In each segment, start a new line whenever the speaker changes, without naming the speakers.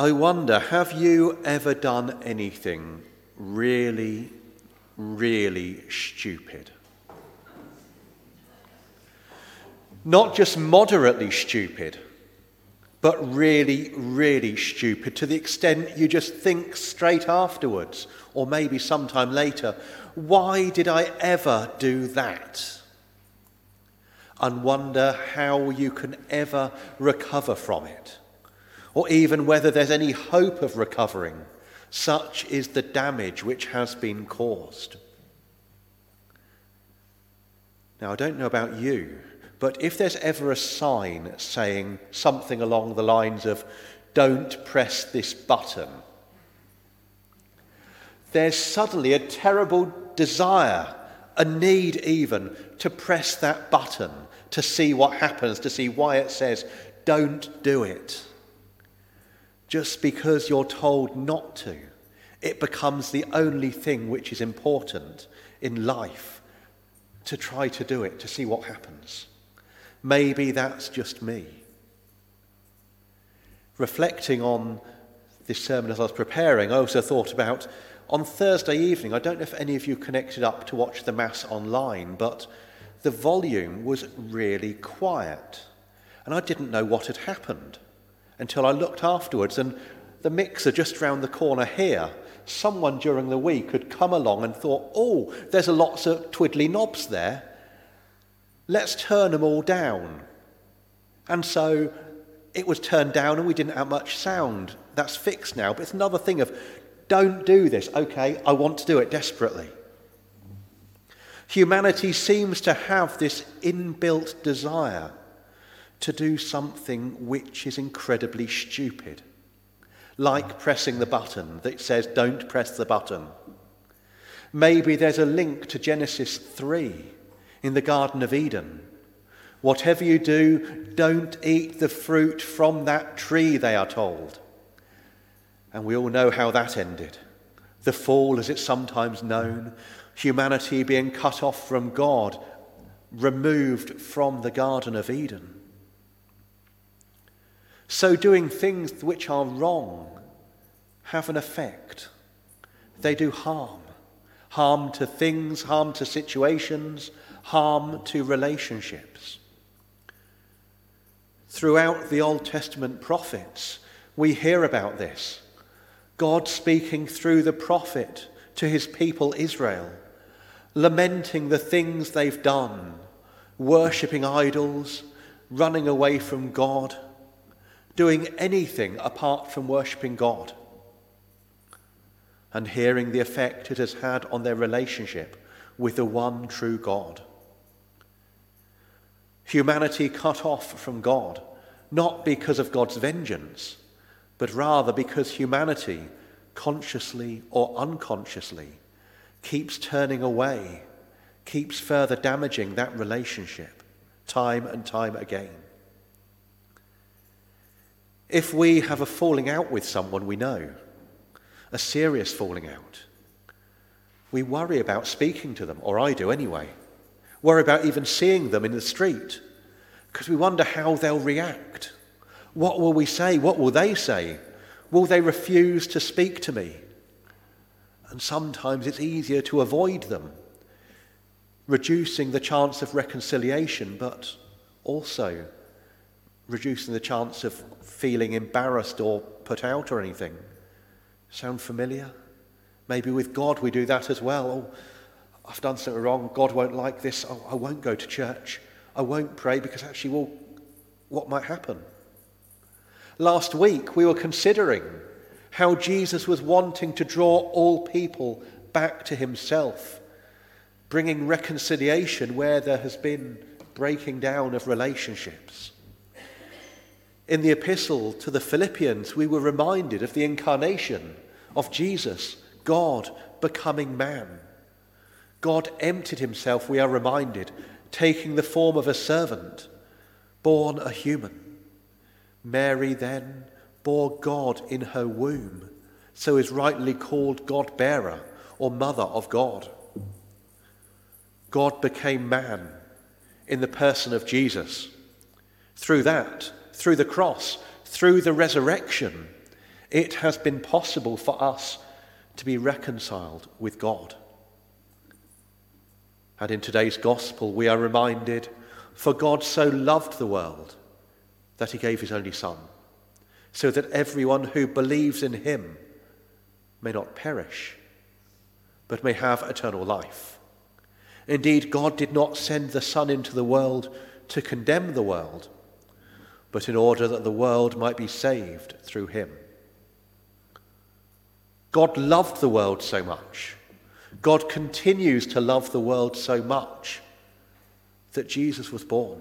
I wonder have you ever done anything really, really stupid? Not just moderately stupid, but really, really stupid to the extent you just think straight afterwards, or maybe sometime later, why did I ever do that? And wonder how you can ever recover from it, or even whether there's any hope of recovering. Such is the damage which has been caused. Now, I don't know about you. But if there's ever a sign saying something along the lines of, don't press this button, there's suddenly a terrible desire, a need even, to press that button to see what happens, to see why it says, don't do it. Just because you're told not to, it becomes the only thing which is important in life to try to do it, to see what happens. Maybe that's just me. Reflecting on this sermon as I was preparing, I also thought about on Thursday evening, I don't know if any of you connected up to watch the Mass online, but the volume was really quiet. And I didn't know what had happened until I looked afterwards. And the mixer just round the corner here, someone during the week had come along and thought, oh, there's a lots of twiddly knobs there. Let's turn them all down. And so it was turned down and we didn't have much sound. That's fixed now. But it's another thing of don't do this. Okay, I want to do it desperately. Humanity seems to have this inbuilt desire to do something which is incredibly stupid, like pressing the button that says, Don't press the button. Maybe there's a link to Genesis 3 in the Garden of Eden. Whatever you do, don't eat the fruit from that tree, they are told. And we all know how that ended. The fall, as it's sometimes known, humanity being cut off from God, removed from the Garden of Eden. So, doing things which are wrong have an effect. They do harm harm to things, harm to situations, harm to relationships. Throughout the Old Testament prophets, we hear about this. God speaking through the prophet to his people Israel, lamenting the things they've done, worshipping idols, running away from God, doing anything apart from worshipping God, and hearing the effect it has had on their relationship with the one true God humanity cut off from God, not because of God's vengeance, but rather because humanity, consciously or unconsciously, keeps turning away, keeps further damaging that relationship time and time again. If we have a falling out with someone we know, a serious falling out, we worry about speaking to them, or I do anyway worry about even seeing them in the street because we wonder how they'll react. What will we say? What will they say? Will they refuse to speak to me? And sometimes it's easier to avoid them, reducing the chance of reconciliation, but also reducing the chance of feeling embarrassed or put out or anything. Sound familiar? Maybe with God we do that as well. Oh, I've done something wrong. God won't like this. Oh, I won't go to church. I won't pray because actually, well, what might happen? Last week, we were considering how Jesus was wanting to draw all people back to himself, bringing reconciliation where there has been breaking down of relationships. In the epistle to the Philippians, we were reminded of the incarnation of Jesus, God becoming man. God emptied himself, we are reminded, taking the form of a servant, born a human. Mary then bore God in her womb, so is rightly called God bearer or mother of God. God became man in the person of Jesus. Through that, through the cross, through the resurrection, It has been possible for us to be reconciled with God. And in today's gospel, we are reminded for God so loved the world that he gave his only Son, so that everyone who believes in him may not perish, but may have eternal life. Indeed, God did not send the Son into the world to condemn the world, but in order that the world might be saved through him. God loved the world so much. God continues to love the world so much that Jesus was born.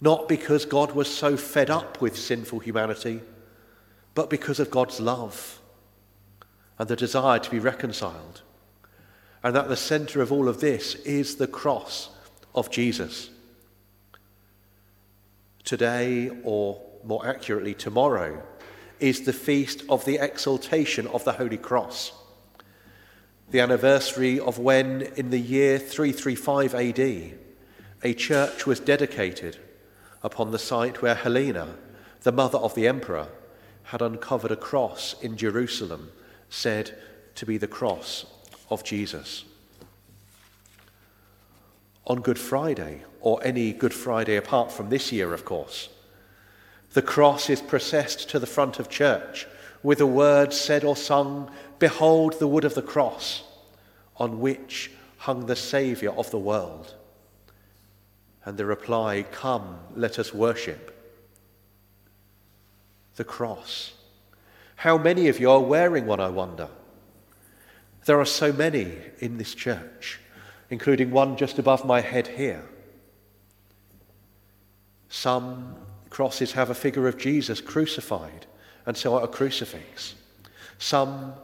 Not because God was so fed up with sinful humanity, but because of God's love and the desire to be reconciled. And at the center of all of this is the cross of Jesus. Today, or more accurately, tomorrow, is the feast of the exaltation of the Holy Cross. The anniversary of when, in the year 335 AD, a church was dedicated upon the site where Helena, the mother of the emperor, had uncovered a cross in Jerusalem, said to be the cross of Jesus. On Good Friday, or any Good Friday apart from this year, of course, the cross is processed to the front of church with a word said or sung, Behold the wood of the cross, on which hung the Saviour of the world. And the reply, Come, let us worship. The cross. How many of you are wearing one, I wonder? There are so many in this church, including one just above my head here. Some crosses have a figure of Jesus crucified, and so are a crucifix. Some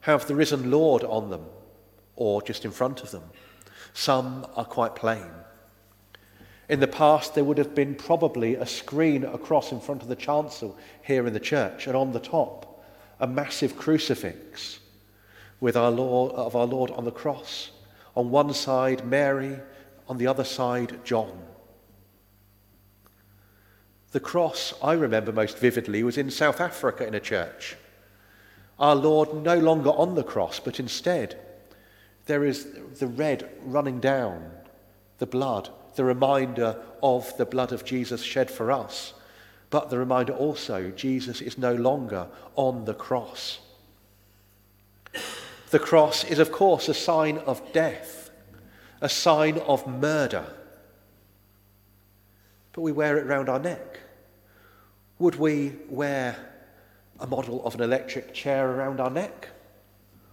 have the risen Lord on them, or just in front of them. Some are quite plain. In the past, there would have been probably a screen across in front of the chancel here in the church, and on the top, a massive crucifix with our Lord, of our Lord on the cross. On one side, Mary, on the other side, John. The cross I remember most vividly was in South Africa in a church. Our Lord no longer on the cross, but instead there is the red running down, the blood, the reminder of the blood of Jesus shed for us, but the reminder also Jesus is no longer on the cross. The cross is, of course, a sign of death, a sign of murder but we wear it round our neck. Would we wear a model of an electric chair around our neck?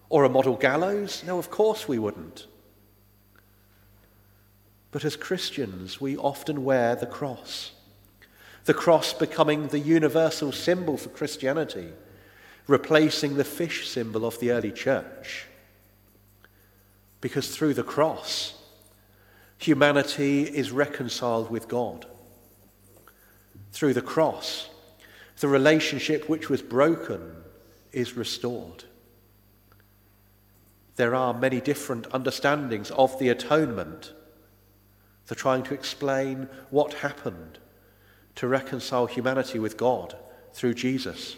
Or a model gallows? No, of course we wouldn't. But as Christians, we often wear the cross. The cross becoming the universal symbol for Christianity, replacing the fish symbol of the early church. Because through the cross, humanity is reconciled with God through the cross, the relationship which was broken is restored. There are many different understandings of the atonement. They're trying to explain what happened to reconcile humanity with God through Jesus.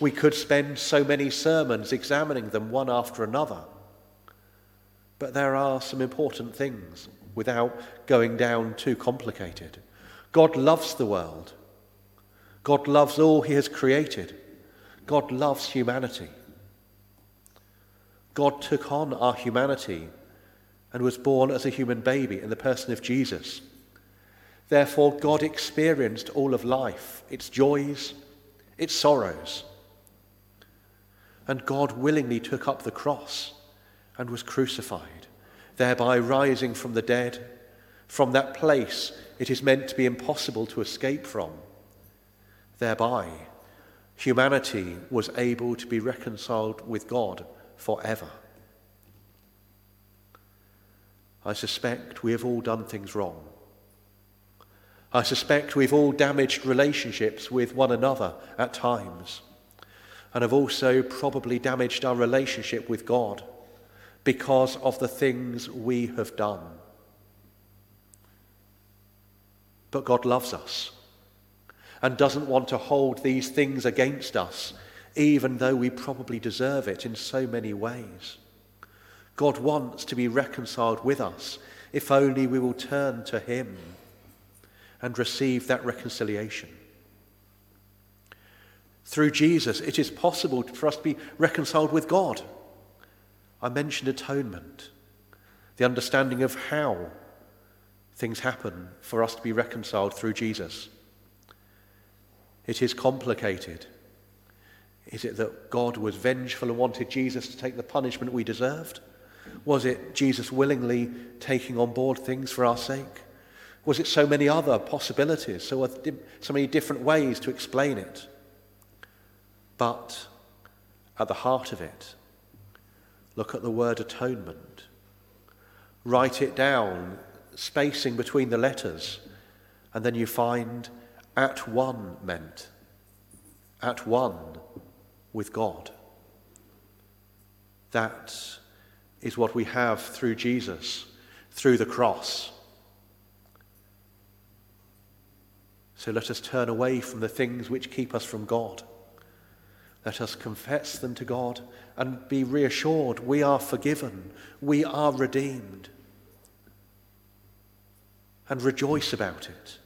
We could spend so many sermons examining them one after another. But there are some important things without going down too complicated. God loves the world. God loves all he has created. God loves humanity. God took on our humanity and was born as a human baby in the person of Jesus. Therefore, God experienced all of life, its joys, its sorrows. And God willingly took up the cross and was crucified, thereby rising from the dead, from that place it is meant to be impossible to escape from. Thereby, humanity was able to be reconciled with God forever. I suspect we have all done things wrong. I suspect we've all damaged relationships with one another at times, and have also probably damaged our relationship with God because of the things we have done. But God loves us. and doesn't want to hold these things against us, even though we probably deserve it in so many ways. God wants to be reconciled with us if only we will turn to Him and receive that reconciliation. Through Jesus, it is possible for us to be reconciled with God. I mentioned atonement, the understanding of how things happen for us to be reconciled through Jesus. It is complicated. Is it that God was vengeful and wanted Jesus to take the punishment we deserved? Was it Jesus willingly taking on board things for our sake? Was it so many other possibilities, so, so many different ways to explain it? But at the heart of it, look at the word atonement. Write it down, spacing between the letters, and then you find at one meant. At one with God. That is what we have through Jesus, through the cross. So let us turn away from the things which keep us from God. Let us confess them to God and be reassured we are forgiven, we are redeemed, and rejoice about it.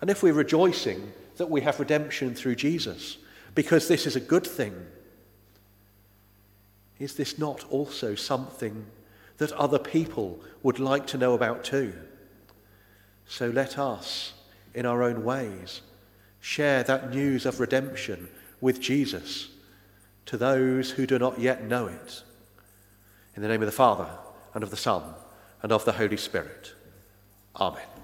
And if we're rejoicing that we have redemption through Jesus, because this is a good thing, is this not also something that other people would like to know about too? So let us, in our own ways, share that news of redemption with Jesus to those who do not yet know it. In the name of the Father, and of the Son, and of the Holy Spirit. Amen.